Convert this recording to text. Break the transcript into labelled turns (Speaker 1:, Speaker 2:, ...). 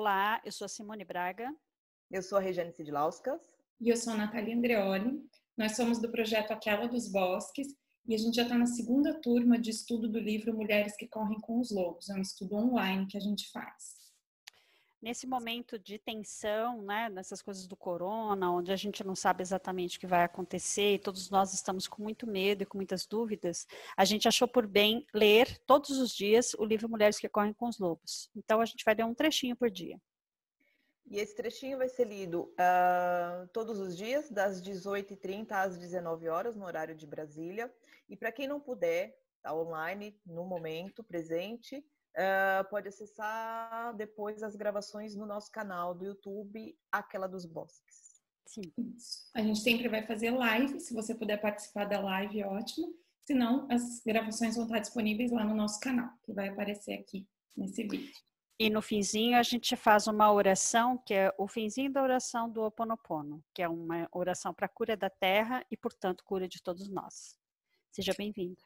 Speaker 1: Olá, eu sou a Simone Braga.
Speaker 2: Eu sou a Regiane Sidlauskas.
Speaker 3: E eu sou a Natalia Andreoli. Nós somos do projeto Aquela dos Bosques e a gente já está na segunda turma de estudo do livro Mulheres que Correm com os Lobos. É um estudo online que a gente faz
Speaker 1: nesse momento de tensão, né, nessas coisas do corona, onde a gente não sabe exatamente o que vai acontecer, e todos nós estamos com muito medo e com muitas dúvidas, a gente achou por bem ler todos os dias o livro Mulheres que Correm com os Lobos. Então a gente vai ler um trechinho por dia.
Speaker 2: E esse trechinho vai ser lido uh, todos os dias, das 18h30 às 19 horas no horário de Brasília. E para quem não puder, tá online no momento presente, Uh, pode acessar depois as gravações no nosso canal do YouTube, Aquela dos Bosques.
Speaker 3: Sim. Isso. A gente sempre vai fazer live, se você puder participar da live, ótimo. Se não, as gravações vão estar disponíveis lá no nosso canal, que vai aparecer aqui nesse vídeo.
Speaker 1: E no finzinho a gente faz uma oração, que é o finzinho da oração do Ho Oponopono, que é uma oração para cura da terra e, portanto, cura de todos nós. Seja bem-vinda.